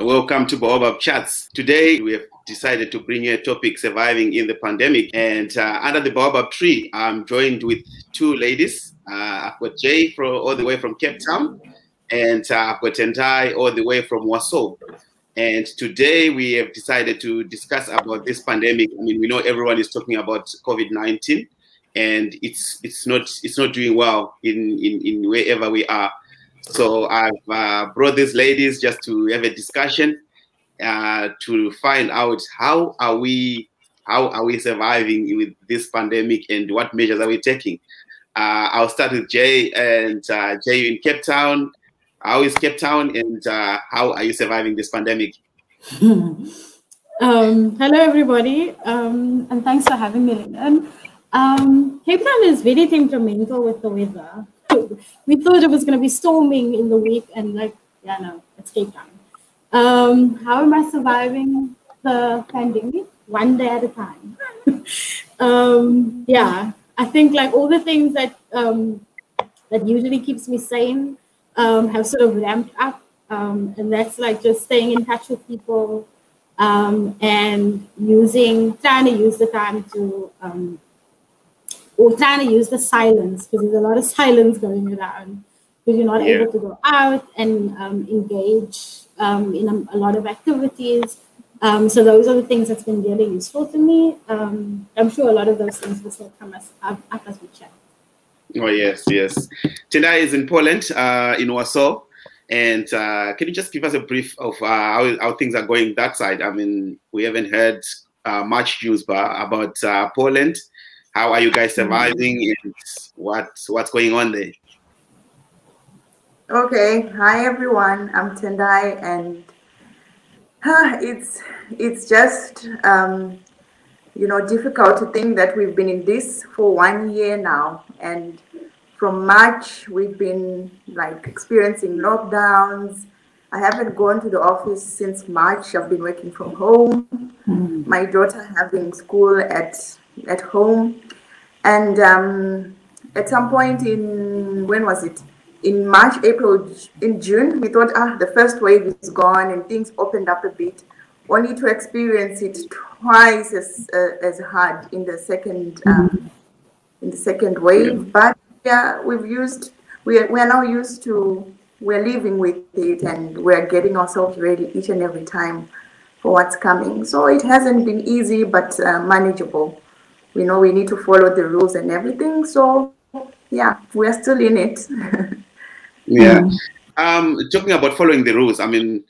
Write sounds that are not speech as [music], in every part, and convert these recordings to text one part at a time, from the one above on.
Welcome to Baobab Chats. Today we have decided to bring you a topic surviving in the pandemic. And uh, under the Baobab tree, I'm joined with two ladies. Uh, I've got Jay from, all the way from Cape Town, and uh, I've got all the way from Warsaw. And today we have decided to discuss about this pandemic. I mean, we know everyone is talking about COVID-19, and it's it's not it's not doing well in in, in wherever we are. So I've uh, brought these ladies just to have a discussion uh, to find out how are we how are we surviving with this pandemic and what measures are we taking. Uh, I'll start with Jay and uh, Jay in Cape Town. How is Cape Town and uh, how are you surviving this pandemic? [laughs] um, hello, everybody, um, and thanks for having me, Lenon. Um, Cape Town is very temperamental with the weather we thought it was going to be storming in the week, and like, yeah, no, it's Cape Town. Um, how am I surviving the pandemic? One day at a time. [laughs] um, yeah, I think like all the things that um, that usually keeps me sane um, have sort of ramped up, um, and that's like just staying in touch with people um, and using trying to use the time to um, or trying to use the silence because there's a lot of [laughs] silence going around because you're not yeah. able to go out and um, engage um, in a, a, lot of activities. Um, so those are the things that's been really useful to me. Um, I'm sure a lot of those things will still come as, up, up as we chat. Oh yes, yes. Tendai is in Poland, uh, in Warsaw. And uh, can you just give us a brief of uh, how, how things are going that side? I mean, we haven't heard uh, much news about uh, Poland. How are you guys surviving? And what what's going on there? Okay, hi everyone. I'm Tendai, and uh, it's it's just um, you know difficult to think that we've been in this for one year now, and from March we've been like experiencing lockdowns. I haven't gone to the office since March. I've been working from home. Mm-hmm. My daughter having school at at home. And um, at some point in, when was it? In March, April, in June, we thought, ah, the first wave is gone and things opened up a bit, only to experience it twice as, uh, as hard in the second um, in the second wave. But yeah, we've used, we are, we are now used to, we're living with it and we're getting ourselves ready each and every time for what's coming. So it hasn't been easy, but uh, manageable we know we need to follow the rules and everything. So yeah, we're still in it. [laughs] yeah. Um, talking about following the rules, I mean,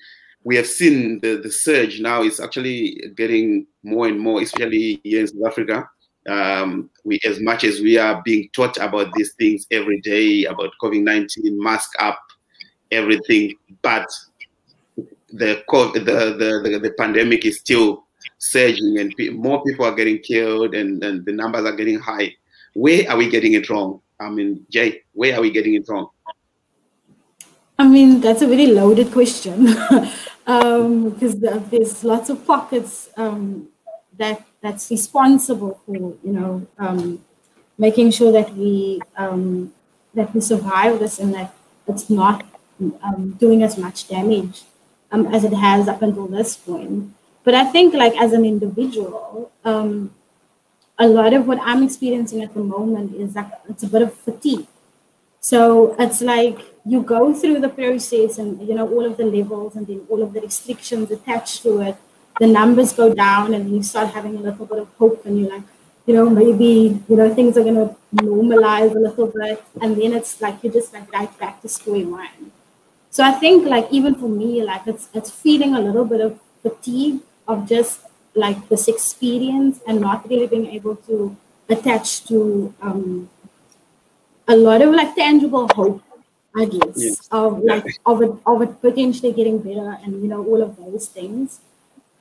we have seen the, the surge now is actually getting more and more, especially here in South Africa. Um, we, as much as we are being taught about these things every day about COVID 19, mask up, everything, but the, the, the, the pandemic is still surging and pe- more people are getting killed and, and the numbers are getting high. Where are we getting it wrong? I mean, Jay, where are we getting it wrong? I mean, that's a very loaded question [laughs] um, because there's lots of pockets um, that that's responsible for, you know, um, making sure that we um, that we survive this and that it's not um, doing as much damage um, as it has up until this point. But I think, like, as an individual, um, a lot of what I'm experiencing at the moment is that it's a bit of fatigue. So it's like you go through the process and, you know, all of the levels and then all of the restrictions attached to it. The numbers go down and you start having a little bit of hope and you're like, you know, maybe, you know, things are going to normalize a little bit. And then it's like you're just like right back to square one. So I think like even for me, like it's it's feeling a little bit of fatigue of just like this experience and not really being able to attach to um, a lot of like tangible hope, I guess, yes. of like of it of it potentially getting better and you know all of those things.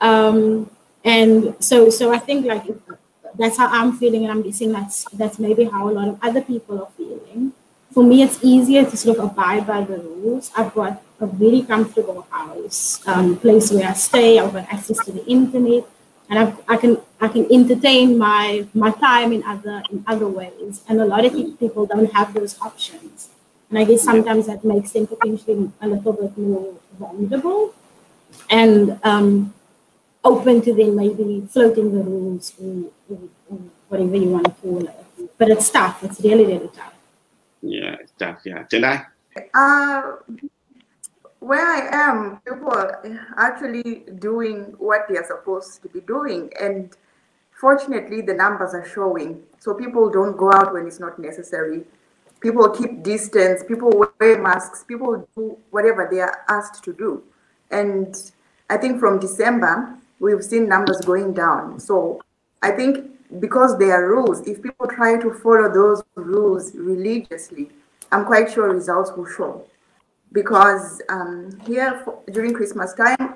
Um, and so so I think like that's how I'm feeling, and I'm guessing that's that's maybe how a lot of other people are feeling. For me, it's easier to sort of abide by the rules. I've got a very comfortable house, um, place where I stay. I've got access to the internet, and I've, i can I can entertain my my time in other in other ways. And a lot of people don't have those options, and I guess sometimes that makes them potentially a little bit more vulnerable. and um, open to then maybe floating the rules or, or, or, whatever you want to call it. But it's tough. It's really, really tough. Yeah, it's tough. Yeah. Tendai? Uh, where I am, people are actually doing what they are supposed to be doing. And fortunately, the numbers are showing. So people don't go out when it's not necessary. People keep distance, people wear masks, people do whatever they are asked to do. And I think from December, we've seen numbers going down. So I think because there are rules, if people try to follow those rules religiously, I'm quite sure results will show. Because um, here for, during Christmas time,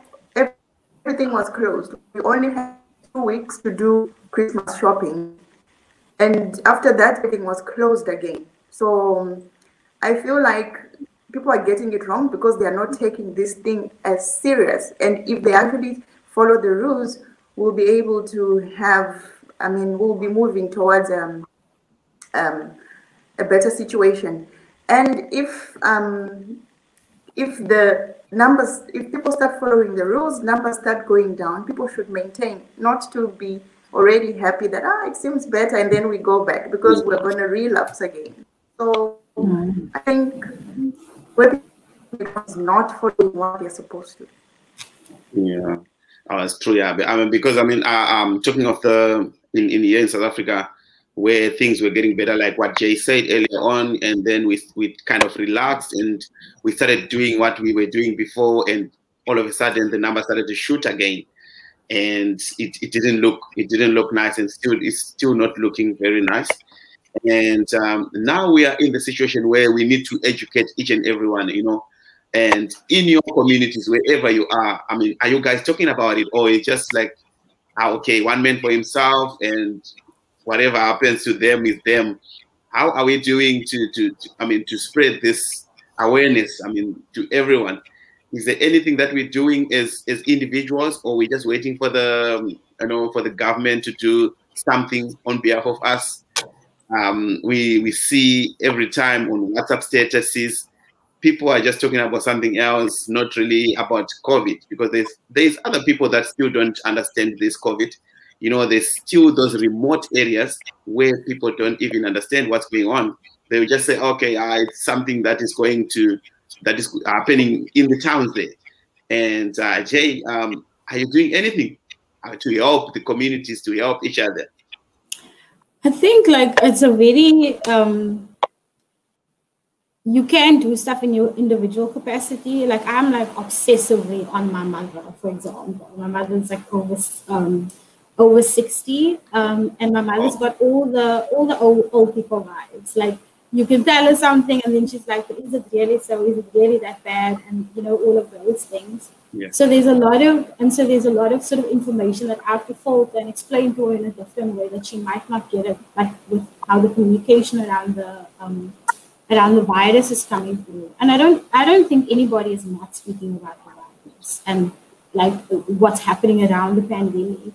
everything was closed. We only had two weeks to do Christmas shopping. And after that, everything was closed again. So um, I feel like people are getting it wrong because they are not taking this thing as serious. And if they actually follow the rules, we'll be able to have, I mean, we'll be moving towards um, um, a better situation. And if um, if the numbers, if people start following the rules, numbers start going down, people should maintain, not to be already happy that ah it seems better and then we go back because we're going to relapse again. So mm-hmm. I think when is not following what they're supposed to. Yeah, oh, that's true. Yeah, I mean because I mean uh, um talking of the in in here in South Africa where things were getting better, like what Jay said earlier on, and then we we kind of relaxed and we started doing what we were doing before, and all of a sudden the numbers started to shoot again, and it, it didn't look it didn't look nice, and still it's still not looking very nice. And um, now we are in the situation where we need to educate each and everyone, you know, and in your communities, wherever you are. I mean, are you guys talking about it, or it's just like, ah, okay, one man for himself, and whatever happens to them is them. How are we doing to, to, to, I mean, to spread this awareness, I mean, to everyone? Is there anything that we're doing as, as individuals, or we're just waiting for the, um, you know, for the government to do something on behalf of us? Um, we, we see every time on WhatsApp statuses, people are just talking about something else, not really about COVID, because there's there's other people that still don't understand this COVID you know, there's still those remote areas where people don't even understand what's going on. They will just say, okay, uh, it's something that is going to, that is happening in the towns there. And uh, Jay, um, are you doing anything uh, to help the communities, to help each other? I think like it's a very, um, you can do stuff in your individual capacity. Like I'm like obsessively on my mother, for example. My mother's like over um, over 60 um, and my mother's got all the all the old, old people vibes like you can tell her something and then she's like is it really so? Is it really that bad? And you know all of those things. Yeah. so there's a lot of and so there's a lot of sort of information that i have to filter and explain to her in a different way that she might not get it like with how the communication around the um, around the virus is coming through. And i don't i don't think anybody is not speaking about the virus and like what's happening around the pandemic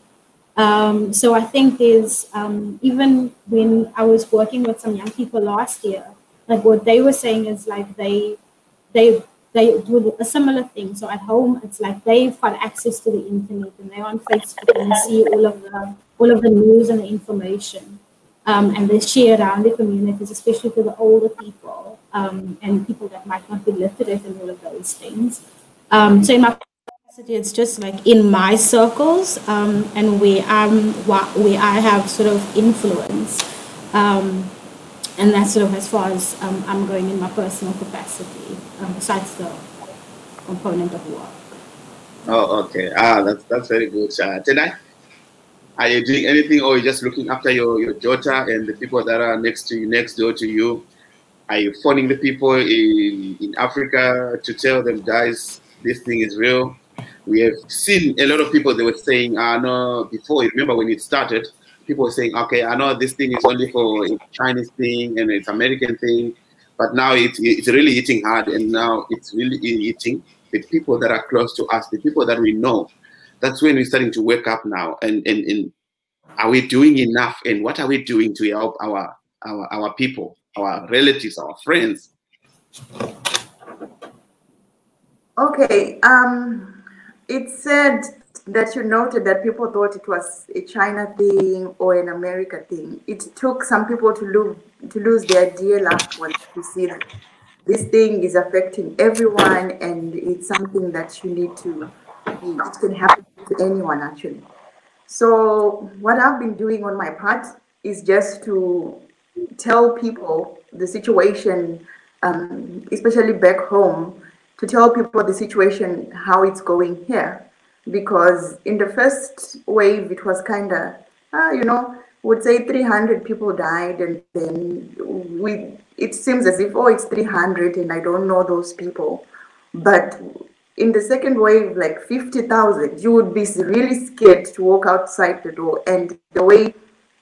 um, so I think there's um, even when I was working with some young people last year, like what they were saying is like they they they do a similar thing. So at home, it's like they've got access to the internet and they're on Facebook and see all of the all of the news and the information, um, and they share around their communities, especially to the older people um, and people that might not be literate and all of those things. Um, so in my it's just like in my circles um, and where I'm where I have sort of influence, um, and that's sort of as far as um, I'm going in my personal capacity, um, besides the component of work. Oh, okay. Ah, that's that's very good. Uh, Tendai, are you doing anything, or you just looking after your, your daughter and the people that are next to you, next door to you? Are you phoning the people in, in Africa to tell them, guys, this thing is real? We have seen a lot of people they were saying, I know before, remember when it started, people were saying, okay, I know this thing is only for Chinese thing and it's American thing, but now it's, it's really hitting hard and now it's really hitting the people that are close to us, the people that we know. That's when we're starting to wake up now. And, and, and are we doing enough? And what are we doing to help our, our, our people, our relatives, our friends? Okay. Um, it's said that you noted that people thought it was a China thing or an America thing. It took some people to lose to lose their dear loved ones to see that this thing is affecting everyone and it's something that you need to it can happen to anyone actually. So what I've been doing on my part is just to tell people the situation, um, especially back home, to tell people the situation, how it's going here. Because in the first wave, it was kind of, uh, you know, would say 300 people died, and then we, it seems as if, oh, it's 300, and I don't know those people. But in the second wave, like 50,000, you would be really scared to walk outside the door. And the way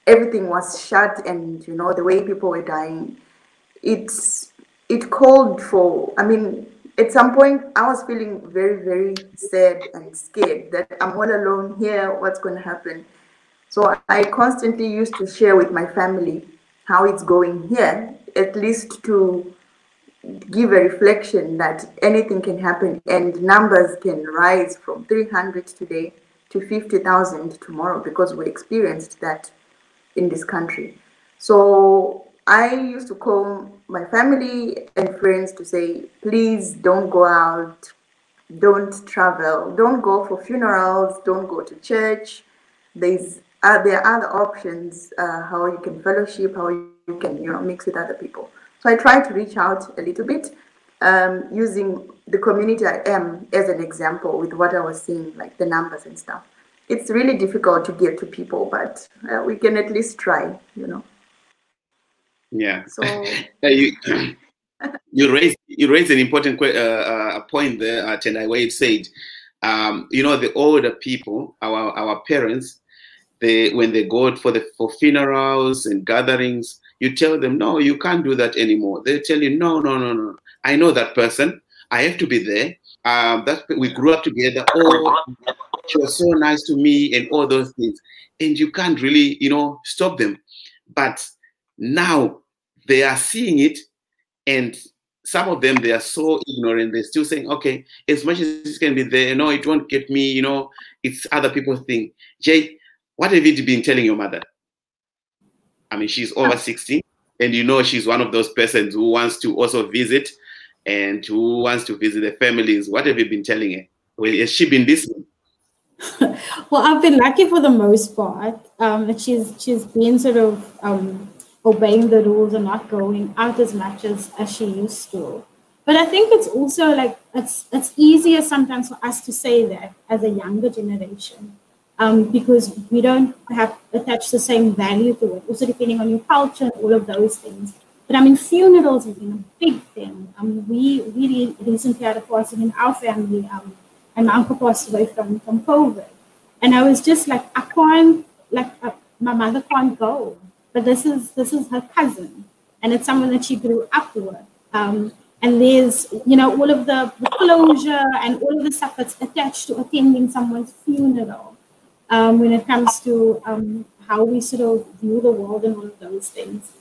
everything was shut and, you know, the way people were dying, it's, it called for, I mean, at some point I was feeling very, very sad and scared that I'm all alone here. What's going to happen? So I constantly used to share with my family how it's going here, at least to give a reflection that anything can happen and numbers can rise from 300 today to 50,000 tomorrow because we experienced that in this country. So I used to call my family and friends to say, please don't go out, don't travel, don't go for funerals, don't go to church. There's uh, there are other options uh, how you can fellowship, how you can you know mix with other people. So I try to reach out a little bit um, using the community I am as an example with what I was seeing, like the numbers and stuff. It's really difficult to get to people, but uh, we can at least try, you know. Yeah. So [laughs] you [laughs] you raised you raised an important uh, uh, point there, uh, Tendai, where it said, um, you know, the older people, our our parents, they when they go for the for funerals and gatherings, you tell them, no, you can't do that anymore. They tell you, no, no, no, no. I know that person. I have to be there. Um, that we grew up together. Oh, she was so nice to me, and all those things. And you can't really, you know, stop them. But now they are seeing it, and some of them they are so ignorant. They're still saying, okay, as much as this can be there, no, it won't get me. You know, it's other people's thing. Jay, what have you been telling your mother? I mean, she's over 60, and you know she's one of those persons who wants to also visit and who wants to visit the families. What have you been telling her? Well, has she been listening? [laughs] well, I've been lucky for the most part. Um, she's she's been sort of um, obeying the rules and not going out as much as, as she used to. But I think it's also like it's it's easier sometimes for us to say that as a younger generation um, because we don't have attached the same value to it. Also, depending on your culture and all of those things. But I mean, funerals has been a big thing. Um, we we recently had a passing in our family, um, and my uncle passed away from from COVID, and I was just like, I can't, like, uh, my mother can't go, but this is this is her cousin, and it's someone that she grew up with. Um, and there's you know all of the, closure and all of the stuff that's attached to attending someone's funeral um, when it comes to um, how we sort of view the world and all of those things.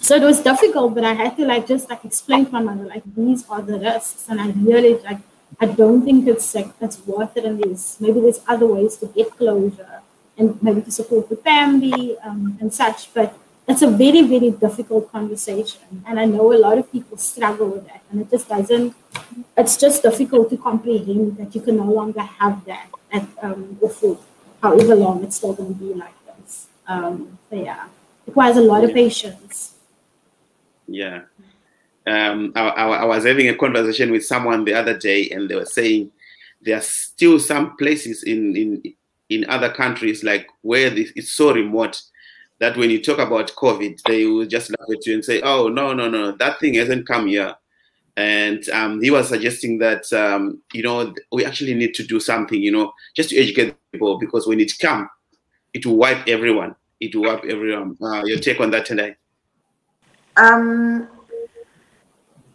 So it was difficult, but I had to like just like explain to my mother like these are the risks, and I really like I don't think it's like it's worth it. And there's maybe there's other ways to get closure and maybe to support the family um, and such. But it's a very very difficult conversation, and I know a lot of people struggle with that, and it just doesn't. It's just difficult to comprehend that you can no longer have that at um, food however long it's still going to be like this. Um, yeah, requires a lot of patience. Yeah. Um, I, I, I, was having a conversation with someone the other day, and they were saying there are still some places in in in other countries like where this, it's so remote that when you talk about COVID, they will just laugh at you and say, "Oh no, no, no, that thing hasn't come here." and um, he was suggesting that um, you know we actually need to do something you know just to educate people because when it comes it will wipe everyone. It will wipe everyone uh, your take on that Tendai um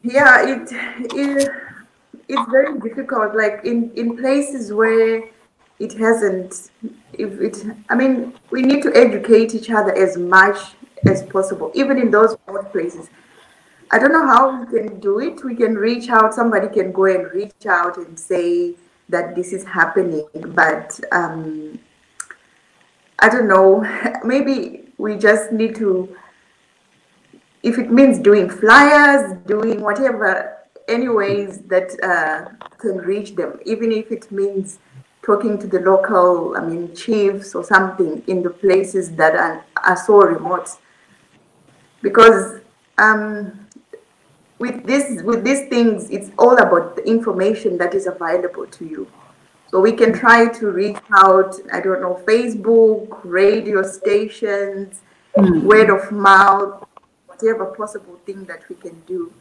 yeah it, it it's very difficult. Like in in places where it hasn't if it i mean we need to educate each other as much as possible even in those old places I don't know how we can do it. We can reach out, somebody can go and reach out and say, that this is happening. But um, I don't know, [laughs] maybe we just need to, if it means doing flyers, doing whatever, anyways that uh, can reach them, even if it means talking to the local, I mean, chiefs or something in the places that are, are so remote. Because um, with this, with these things, it's all about the information that is available to you. So we can try to reach out, I don't know, Facebook, radio stations, mm. word of mouth, whatever possible thing that we can do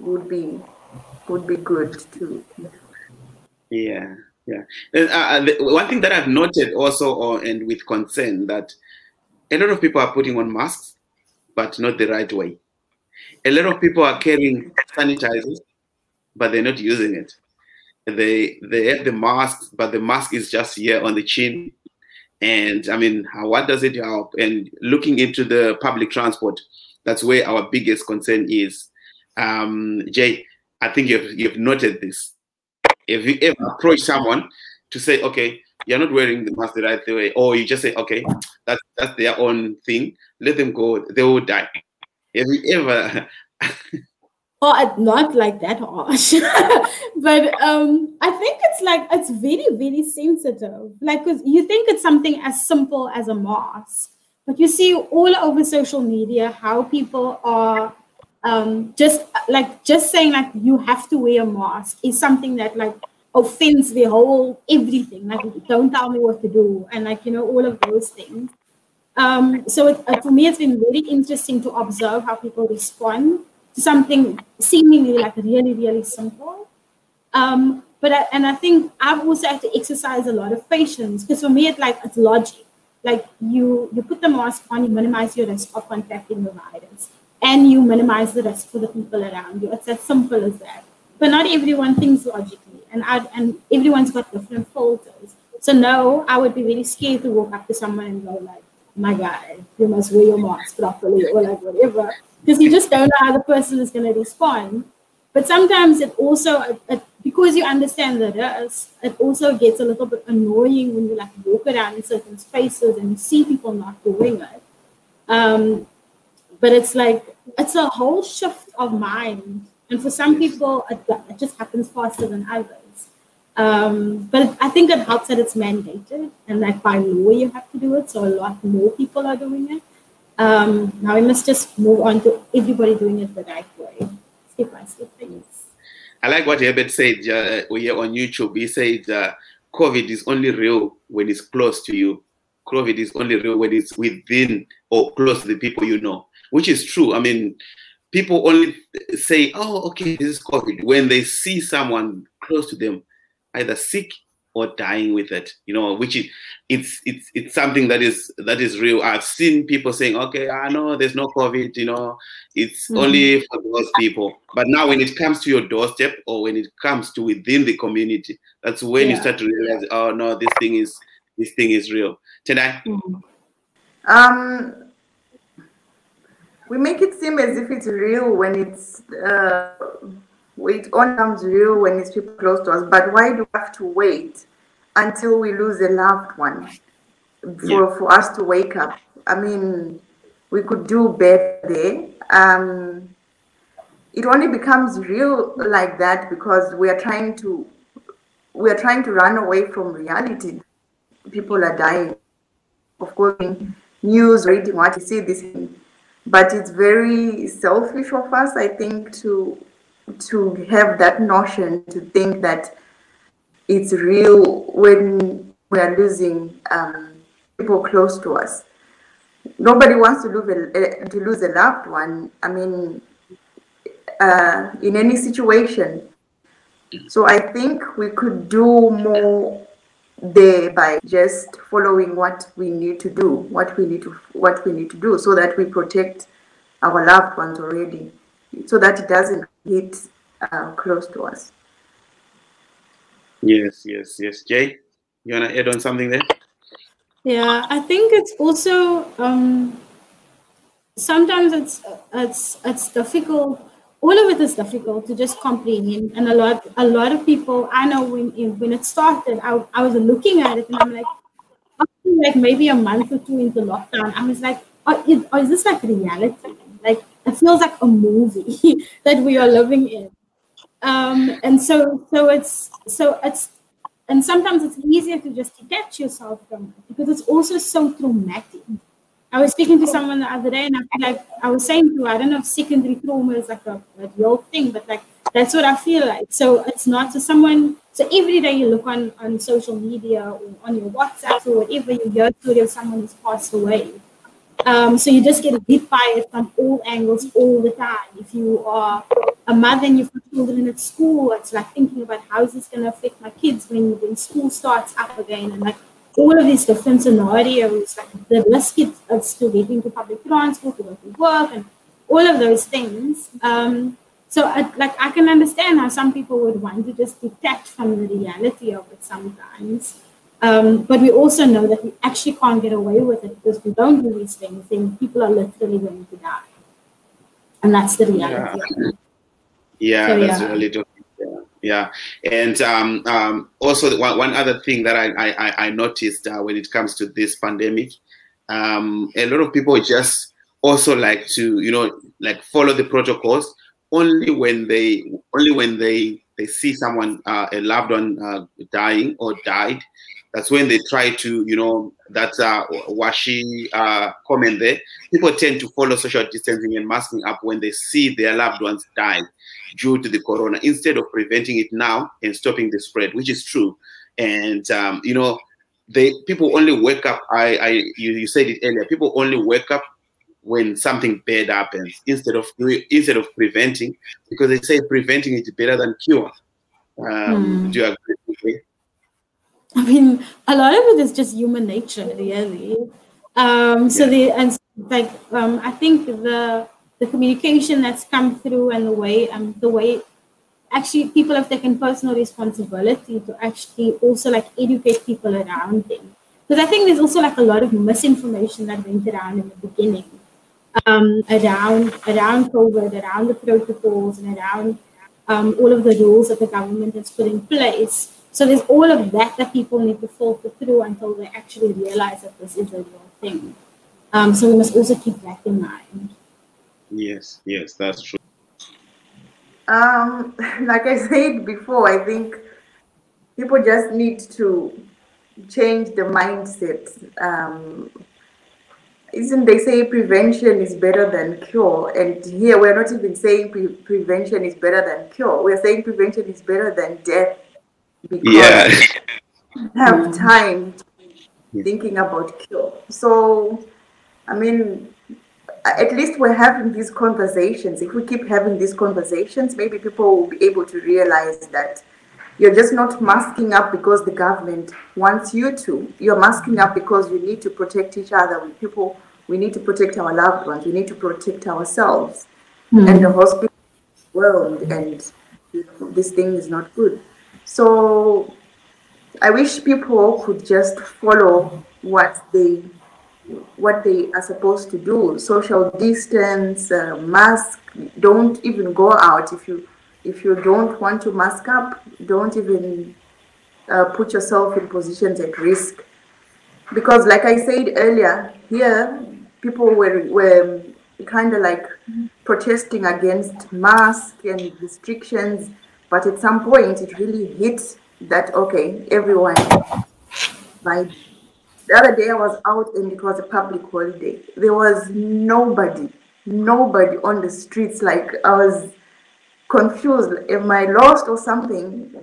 would be would be good too. Yeah, yeah. Uh, uh one thing that I've noted also, uh, and with concern, that a lot of people are putting on masks, but not the right way. A lot of people are carrying sanitizers, but they're not using it. They they have the mask, but the mask is just here on the chin. And I mean, how, what does it help? And looking into the public transport, that's where our biggest concern is. Um, Jay, I think you've you've noted this. If you ever approach someone to say, okay, you're not wearing the mask the right way, or you just say, okay, that's that's their own thing, let them go, they will die. Have you ever [laughs] Oh, not like that harsh, [laughs] but um, I think it's like it's very, very sensitive. Like, cause you think it's something as simple as a mask, but you see all over social media how people are um, just like just saying like you have to wear a mask is something that like offends the whole everything. Like don't tell me what to do, and like you know all of those things. Um, so it, uh, for me, it's been very interesting to observe how people respond to something seemingly like really, really simple. Um, but I, and I think I've also had to exercise a lot of patience because for me, it's like it's logic. Like you, you put the mask on, you minimize your risk of contracting the virus and you minimize the risk for the people around you. It's as simple as that. But not everyone thinks logically, and I, and everyone's got different filters. So no, I would be really scared to walk up to someone and go like, "My guy, you must wear your mask properly," or like whatever, because you just don't know how the person is going to respond. But sometimes it also, it, because you understand the risk, it also gets a little bit annoying when you like walk around in certain spaces and you see people not doing it. Um, but it's like it's a whole shift of mind. And for some people it, it just happens faster than others. Um, but i think it helps that it's mandated and like by law you have to do it. So a lot more people are doing it. Um, now we must just move on to everybody doing it the right way. Step by step things i like what Herbert said uh, on youtube he said uh, covid is only real when it's close to you. Covid is only real when it's within or close to the people you know which is true. I mean, people only say, "Oh, okay, this is COVID" when they see someone close to them either sick or dying with it. You know, which is it's it's it's something that is that is real. I've seen people saying, "Okay, I know there's no COVID." You know, it's mm-hmm. only for those people. But now, when it comes to your doorstep or when it comes to within the community, that's when yeah. you start to realize, "Oh no, this thing is this thing is real." Tendai. Mm-hmm. Um we make it seem as if it's real when it's uh, it only comes real when it's people close to us. But why do we have to wait until we lose a loved one for, yeah. for us to wake up? I mean, we could do better Um, it only becomes real like that because we are trying to we are trying to run away from reality. People are dying. Of course, news, reading what you see, this but it's very selfish of us i think to to have that notion to think that it's real when we are losing um, people close to us. Nobody wants to lose a, to lose a loved one. I mean uh, in any situation. So i think we could do more there by just following what we need to do, what we need to what we need to do, so that we protect our loved ones already, so that it doesn't hit uh, close to us. Yes, yes, yes. Jay, you wanna add on something there? Yeah, I think it's also um, sometimes it's it's it's difficult all of it is difficult to just comprehend. And a lot, a lot of people, I know when when it started, I, I was looking at it and I'm like, like maybe a month or two into lockdown, I was like, oh, is, oh, is this like reality? Like it feels like a movie [laughs] that we are living in. Um, and so, so it's so it's and sometimes it's easier to just detach yourself from it because it's also so traumatic. I was speaking to someone the other day, and I feel like I was saying to her, I don't know if secondary trauma is like a, a real thing, but like that's what I feel like. So it's not so someone. So every day you look on on social media or on your WhatsApp or whatever, you hear story of someone who's passed away. Um, so you just get hit by it from all angles all the time. If you are a mother and you've got children at school, it's like thinking about how is this going to affect my kids when, when school starts up again and like all of these different scenarios, like the risk of still getting to public transport, to go to work, and all of those things. Um, so, I, like, I can understand how some people would want to just detach from the reality of it sometimes. Um, but we also know that we actually can't get away with it because we don't do these things, then people are literally going to die. And that's the reality. Yeah, yeah so, that's yeah. really true. Yeah, and um, um, also one, one other thing that I, I, I noticed uh, when it comes to this pandemic, um, a lot of people just also like to you know like follow the protocols only when they only when they they see someone uh, a loved one uh, dying or died. That's when they try to, you know, that uh, washi uh, comment there. People tend to follow social distancing and masking up when they see their loved ones die due to the corona, instead of preventing it now and stopping the spread, which is true. And um, you know, they people only wake up. I, I you, you said it earlier. People only wake up when something bad happens instead of instead of preventing, because they say preventing is better than cure. Um, mm. Do you agree? I mean, a lot of it is just human nature, really. Um, so the and like um, I think the the communication that's come through and the way um the way actually people have taken personal responsibility to actually also like educate people around them. Because I think there's also like a lot of misinformation that went around in the beginning, um, around around COVID, around the protocols, and around um, all of the rules that the government has put in place. So there's all of that that people need to filter through until they actually realize that this is a real thing. Um, so we must also keep that in mind. Yes, yes, that's true. Um, [laughs] like I said before, I think people just need to change the mindset. Um, isn't they say prevention is better than cure? And here we're not even saying pre- prevention is better than cure. We're saying prevention is better than death because yeah. [laughs] have time thinking about cure. So, I mean, at least we're having these conversations. If we keep having these conversations, maybe people will be able to realize that you're just not masking up because the government wants you to. You're masking up because you need to protect each other. We people, we need to protect our loved ones. We need to protect ourselves mm. and the hospital world. And this thing is not good. So I wish people could just follow what they what they are supposed to do. Social distance, uh, mask. Don't even go out if you if you don't want to mask up. Don't even uh, put yourself in positions at risk. Because, like I said earlier, here people were were kind of like protesting against mask and restrictions but at some point, it really hit that, okay, everyone. Right. The other day I was out and it was a public holiday. There was nobody, nobody on the streets. Like I was confused. Am I lost or something?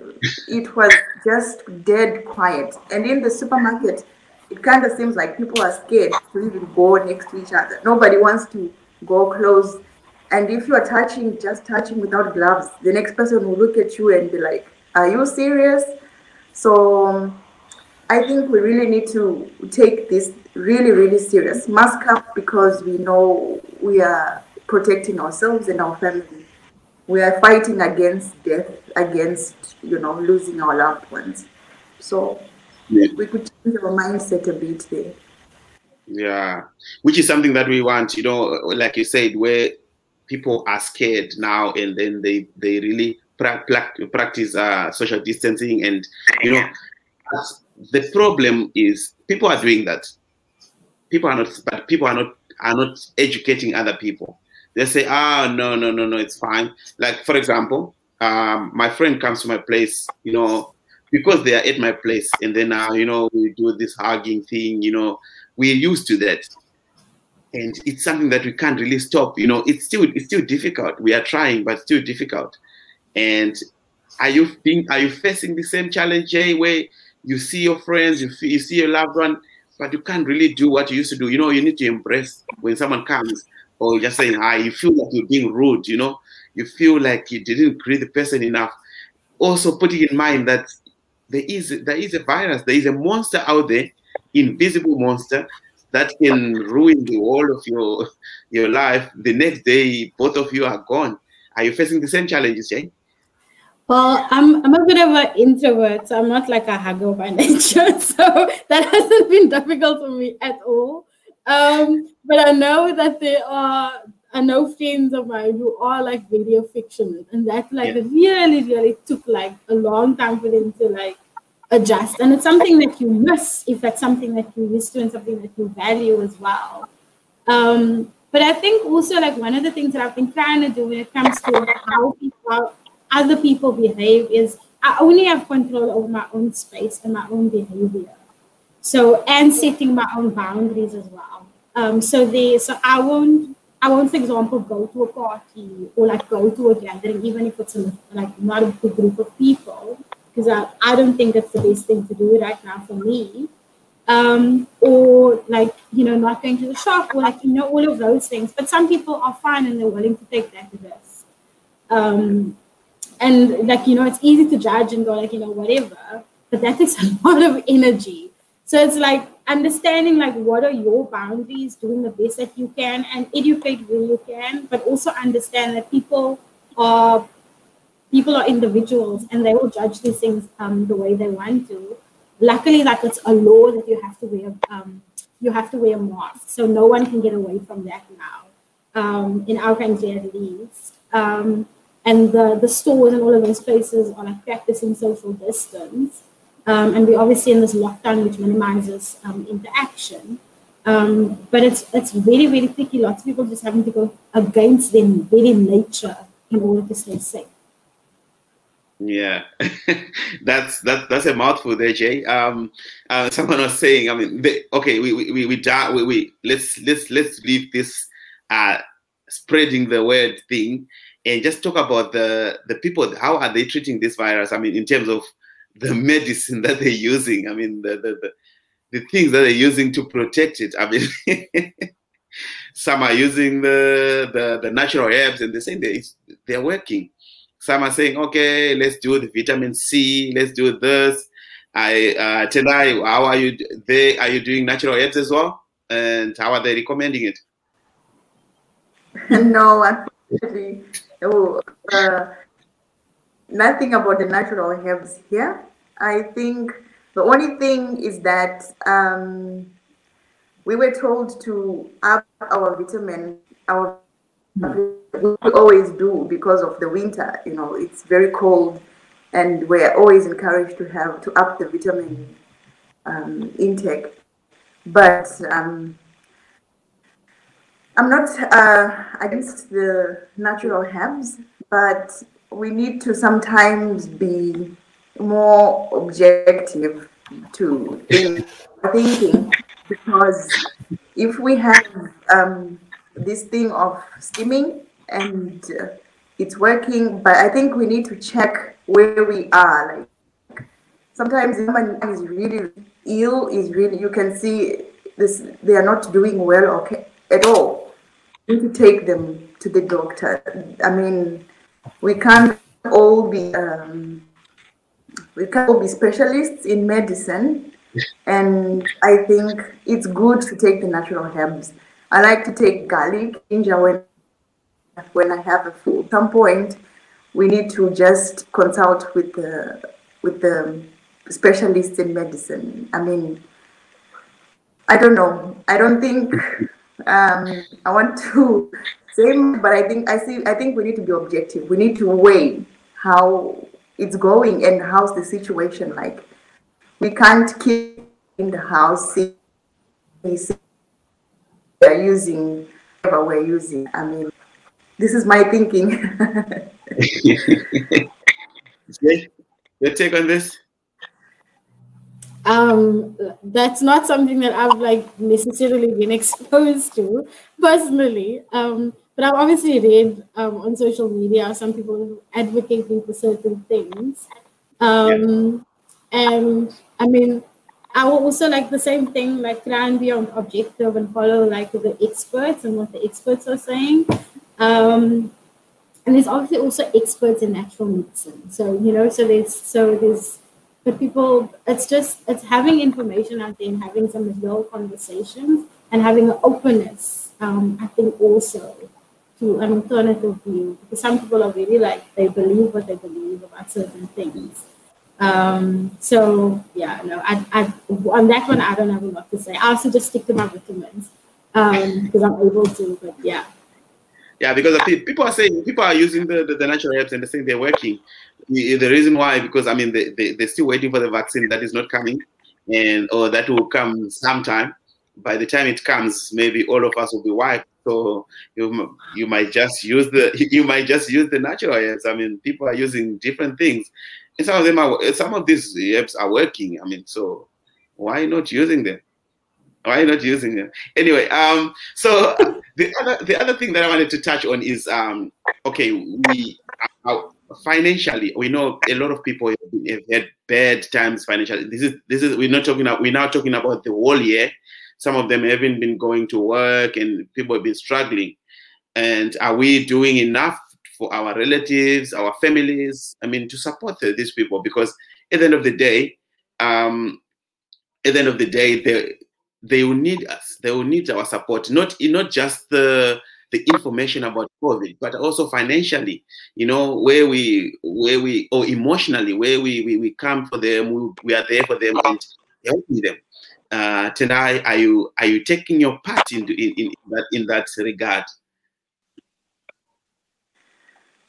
It was just dead quiet. And in the supermarket, it kind of seems like people are scared to even go next to each other. Nobody wants to go close and if you are touching, just touching without gloves, the next person will look at you and be like, Are you serious? So um, I think we really need to take this really, really serious. Mask up because we know we are protecting ourselves and our family. We are fighting against death, against, you know, losing our loved ones. So yeah. we could change our mindset a bit there. Yeah, which is something that we want, you know, like you said, where people are scared now, and then they they really pra- practice uh, social distancing, and you know, the problem is people are doing that. People are not, but people are not are not educating other people. They say, "Ah, oh, no, no, no, no, it's fine." Like for example, um, my friend comes to my place, you know, because they are at my place, and then uh, you know we do this hugging thing. You know, we're used to that, and it's something that we can't really stop. You know, it's still it's still difficult. We are trying, but still difficult. And are you being are you facing the same challenge, Jay, where you see your friends, you, you see your loved one, but you can't really do what you used to do. You know, you need to embrace when someone comes or just saying hi. You feel like you're being rude. You know, you feel like you didn't greet the person enough. Also, putting in mind that there is there is a virus, there is a monster out there, invisible monster that can ruin the whole of your your life. The next day, both of you are gone. Are you facing the same challenges, Jane? Well, I'm I'm a bit of an introvert, so I'm not like a hugger by [laughs] nature. So that hasn't been difficult for me at all. Um, but I know that there are I know friends of mine who are like video fiction, and that like yeah. really, really took like a long time for them to like adjust. And it's something that you miss if that's something that you miss to and something that you value as well. Um, but I think also like one of the things that I've been trying to do when it comes to how people other people behave is I only have control over my own space and my own behavior. So and setting my own boundaries as well. Um, so they so I won't I won't, for example, go to a party or like go to a gathering, even if it's a, like not a big group of people, because I, I don't think that's the best thing to do right now for me. Um, or like you know not going to the shop or like you know all of those things. But some people are fine and they're willing to take that risk. Um, and like you know it's easy to judge and go like you know whatever but that takes [laughs] a lot of energy. So it's like understanding like what are your boundaries doing the best that you can and educate where you can but also understand that people are people are individuals and they will judge these things um, the way they want to. Luckily like it's a law that you have to wear um, you have to wear a mask so no one can get away from that now um, in our country at least. Um, and the, the stores and all of those places are like practicing social distance. Um, and we're obviously in this lockdown, which minimizes um, interaction. Um, but it's it's very, very tricky. Lots of people just having to go against their very nature in order to stay safe. Yeah, [laughs] that's that, that's a mouthful there, Jay. Um, uh, someone was saying, I mean, they, okay, we we we, we, we, we let's let's let's leave this uh, spreading the word thing and just talk about the the people. How are they treating this virus? I mean, in terms of the [laughs] medicine that they're using. I mean, the the, the, the things that they're using to protect it. I mean, [laughs] some are using the, the, the natural herbs, and they're saying they, they're working. Some are saying, okay, let's do the vitamin C, let's do this. I uh, Tendai, how are you? They are you doing natural herbs as well? And how are they recommending it? [laughs] no, unfortunately, uh, nothing about the natural herbs here. I think the only thing is that um, we were told to up our vitamin, our we always do because of the winter. You know, it's very cold, and we're always encouraged to have to up the vitamin um, intake. But um, I'm not uh, against the natural herbs, but we need to sometimes be more objective to thinking because if we have um, this thing of steaming and uh, it's working, but I think we need to check where we are. Like sometimes someone is really ill, is really you can see this they are not doing well okay at all need to take them to the doctor. I mean, we can't all be um, we can't all be specialists in medicine, and I think it's good to take the natural herbs. I like to take garlic, ginger when when I have a flu. At some point, we need to just consult with the with the specialists in medicine. I mean, I don't know. I don't think um, I want to [laughs] same, but I think I see. I think we need to be objective. We need to weigh how it's going and how's the situation like. We can't keep in the house. We're using whatever we're using. I mean, this is my thinking. [laughs] [laughs] your take on this? Um, that's not something that I've like necessarily been [laughs] exposed to personally. Um, but I've obviously read um, on social media some people advocating for certain things. Um, yeah. And I mean, I will also like the same thing, like try and be objective and follow like the experts and what the experts are saying. Um, and there's obviously also experts in natural medicine. So you know, so there's so there's but people it's just it's having information out there and having some real conversations and having an openness. Um, I think also to an alternative view because some people are really like they believe what they believe about certain things. Um, so yeah, no, I, I on that one I don't have a lot to say. I also just stick to my vitamins because um, I'm able to. But yeah, yeah, because people are saying people are using the, the, the natural herbs and they're saying they're working. The, the reason why, because I mean, they, they, they're still waiting for the vaccine that is not coming, and or that will come sometime. By the time it comes, maybe all of us will be wiped. So you you might just use the [laughs] you might just use the natural herbs. I mean, people are using different things, and some of them are some of these herbs are working. I mean, so why not using them? Why not using them? Anyway, um, so [laughs] the other the other thing that I wanted to touch on is um, okay, we uh, financially we know a lot of people have had bad times financially. This is this is we're not talking about we're now talking about the whole year. Some of them haven't been going to work, and people have been struggling. And are we doing enough for our relatives, our families? I mean, to support these people because at the end of the day, um, at the end of the day, they they will need us. They will need our support, not not just the the information about COVID, but also financially, you know, where we where we or emotionally, where we we, we come for them, we, we are there for them and helping them. Uh, Tendai, are you are you taking your part in in, in that in that regard?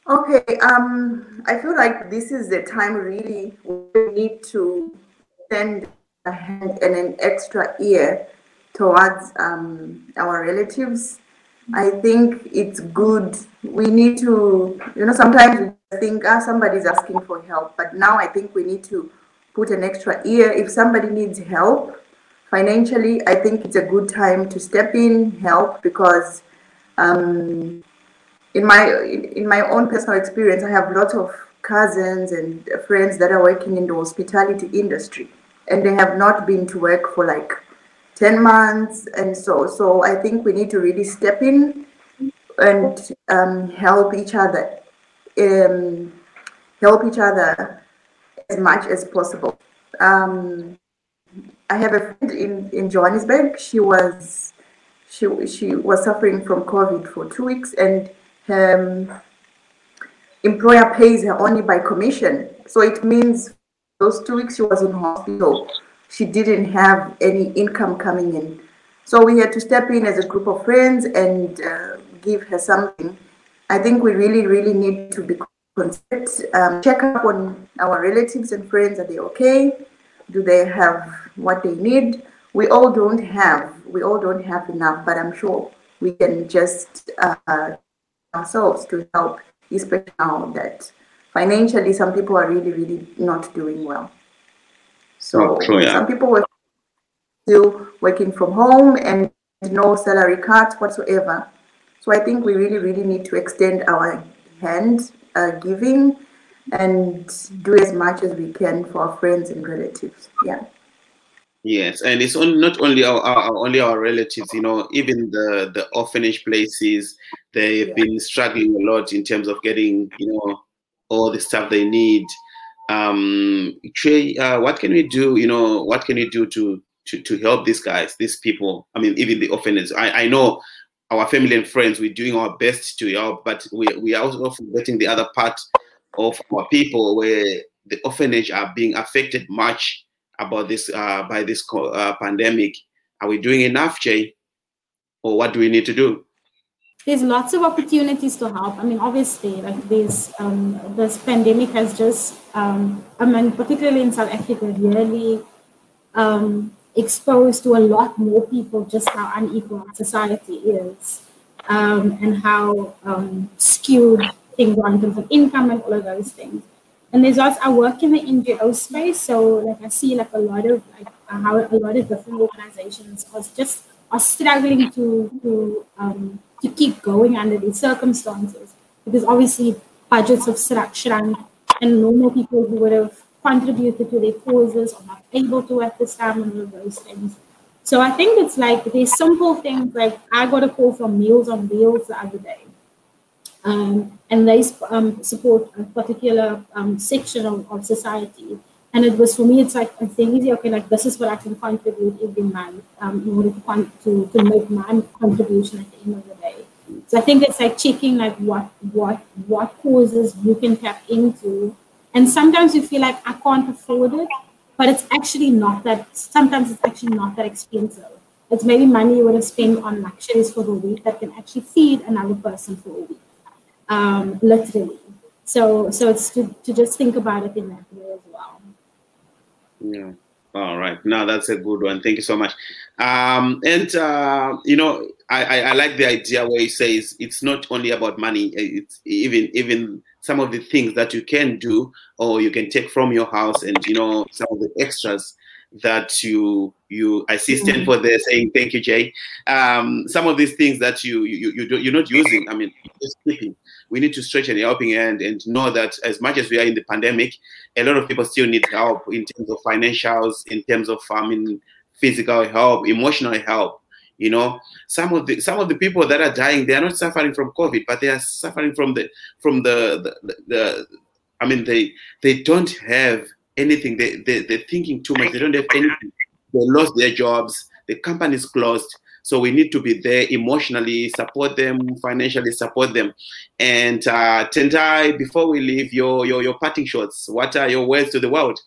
Okay, um, I feel like this is the time really we need to send a hand and an extra ear towards um, our relatives. I think it's good. We need to, you know, sometimes we think, ah, somebody's asking for help, but now I think we need to put an extra ear. If somebody needs help financially, I think it's a good time to step in, help, because um, in my in my own personal experience, I have lots of cousins and friends that are working in the hospitality industry and they have not been to work for like 10 months and so so i think we need to really step in and um, help each other um, help each other as much as possible. Um, i have a friend in, in johannesburg. She was she, she was suffering from covid for two weeks and her employer pays her only by commission. So it means those two weeks she was in hospital, she didn't have any income coming in. So we had to step in as a group of friends and uh, give her something. I think we really, really need to be considerate, um, check up on our relatives and friends. Are they okay? Do they have what they need? We all don't have. We all don't have enough, but I'm sure we can just uh, ourselves to help, especially now that financially some people are really really not doing well so oh, true, yeah. some people were still working from home and no salary cuts whatsoever so i think we really really need to extend our hand uh, giving and do as much as we can for our friends and relatives yeah Yes, and it's on, not only our, our, only our relatives, you know, even the the orphanage places, they've yeah. been struggling a lot in terms of getting, you know, all the stuff they need. Um, uh, what can we do? You know, what can we do to to to help these guys, these people? I mean, even the orphanages. I, I know our family and friends, we're doing our best to help, but we we are also forgetting the other part of our people where the orphanage are being affected much about this uh, by this uh, pandemic. Are we doing enough, Jay, or what do we need to do? There's lots of opportunities to help. I mean, obviously, like there's um, this pandemic has just, um, I mean, particularly in South Africa, really um, exposed to a lot more people just how unequal society is um, and how um, skewed things are in terms of income and all of those things. And there's also I work in the NGO space, so like I see like a lot of like how a lot of different organizations are just are struggling to to um, to keep going under these circumstances because obviously budgets have shrunk and normal people who would have contributed to their causes are not able to at this time and all of those things. So I think it's like these simple things like I got a call from Meals on Wheels the other day. Um, and they um, support a particular um, section of, of society. And it was for me, it's like a thing easy, okay, like this is what I can contribute every month um, in order to, con- to, to make my contribution at the end of the day. So I think it's like checking like what what what causes you can tap into. And sometimes you feel like I can't afford it, but it's actually not that sometimes it's actually not that expensive. It's maybe money you would have spent on luxuries for the week that can actually feed another person for a week. Um, literally. So so it's to, to just think about it in that way as well. Yeah. All right. Now that's a good one. Thank you so much. Um, and uh, you know, I, I, I, like the idea where he says it's not only about money. It's even even some of the things that you can do or you can take from your house, and you know some of the extras that you you I see stand for there saying thank you, Jay. Um, some of these things that you you you do, you're not using. I mean, just keeping we need to stretch a helping hand and know that as much as we are in the pandemic, a lot of people still need help in terms of financials, in terms of mean, physical help, emotional help. You know, some of the some of the people that are dying, they are not suffering from COVID, but they are suffering from the from the the, the I mean, they they don't have anything. They, they they're thinking too much. They don't have anything. They lost their jobs. The company is closed so we need to be there emotionally, support them, financially support them. And uh, Tendai, before we leave, your, your, your parting shots, what are your words to the world?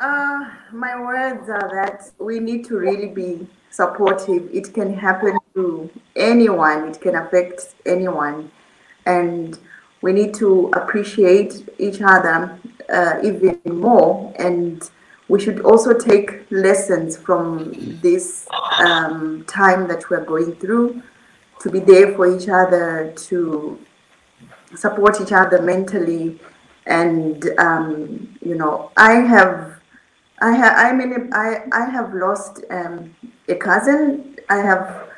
Uh, my words are that we need to really be supportive. It can happen to anyone, it can affect anyone. And we need to appreciate each other uh, even more and we should also take lessons from this um, time that we're going through to be there for each other, to support each other mentally. And, um, you know, I have, I have, I mean, I, I have lost um, a cousin. I have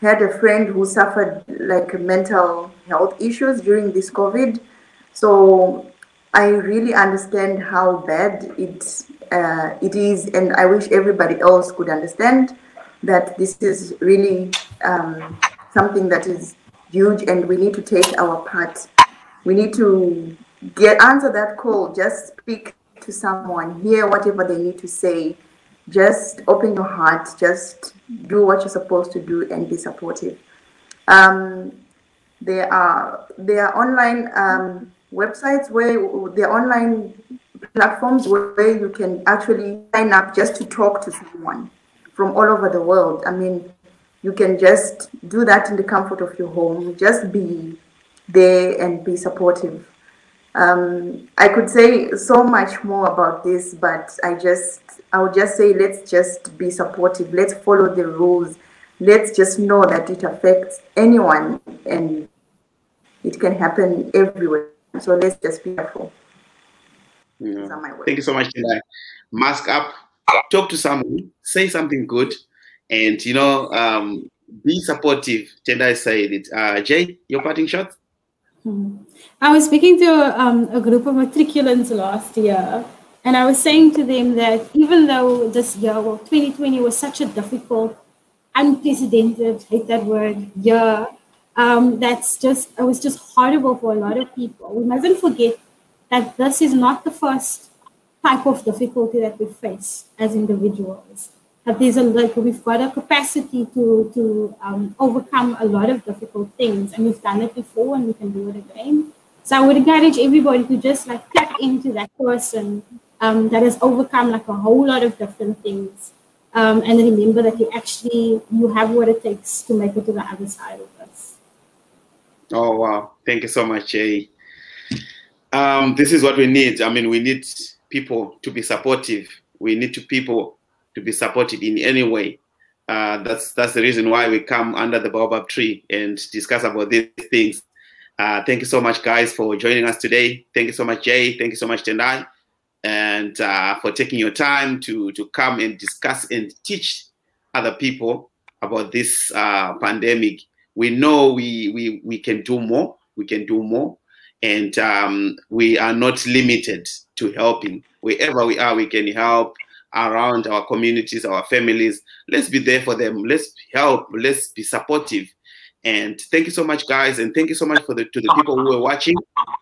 had a friend who suffered like mental health issues during this COVID. So I really understand how bad it uh, it is, and I wish everybody else could understand that this is really um, something that is huge, and we need to take our part. We need to get answer that call. Just speak to someone, hear whatever they need to say. Just open your heart. Just do what you're supposed to do, and be supportive. Um, there are there are online. Um, websites where the online platforms where you can actually sign up just to talk to someone from all over the world. I mean, you can just do that in the comfort of your home. Just be there and be supportive. Um, I could say so much more about this, but I just I would just say let's just be supportive. Let's follow the rules. Let's just know that it affects anyone and it can happen everywhere. So let's just be careful. Yeah. Thank you so much, Tendai. Mask up, talk to someone, say something good, and you know, um, be supportive. Tendai said it. Uh, Jay, your parting shot? Hmm. I was speaking to um, a group of matriculants last year, and I was saying to them that even though this year, well, 2020 was such a difficult, unprecedented, hate that word, year, um, that's just it was just horrible for a lot of people. We mustn't forget that this is not the first type of difficulty that we face as individuals. That there's a like we've got a capacity to to um, overcome a lot of difficult things, and we've done it before, and we can do it again. So I would encourage everybody to just like tap into that person um, that has overcome like a whole lot of different things um, and remember that you actually you have what it takes to make it to the other side of this. Oh wow! Thank you so much, Jay. Um, this is what we need. I mean, we need people to be supportive. We need to people to be supported in any way. Uh, that's that's the reason why we come under the baobab tree and discuss about these things. Uh, thank you so much, guys, for joining us today. Thank you so much, Jay. Thank you so much, Tendai, and uh, for taking your time to to come and discuss and teach other people about this uh, pandemic. We know we we we can do more. We can do more, and um, we are not limited to helping. Wherever we are, we can help around our communities, our families. Let's be there for them. Let's help. Let's be supportive. And thank you so much, guys, and thank you so much for the to the people who are watching.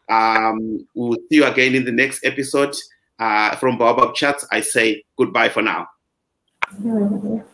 Um, we'll see you again in the next episode uh, from Baobab Chats. I say goodbye for now. [laughs]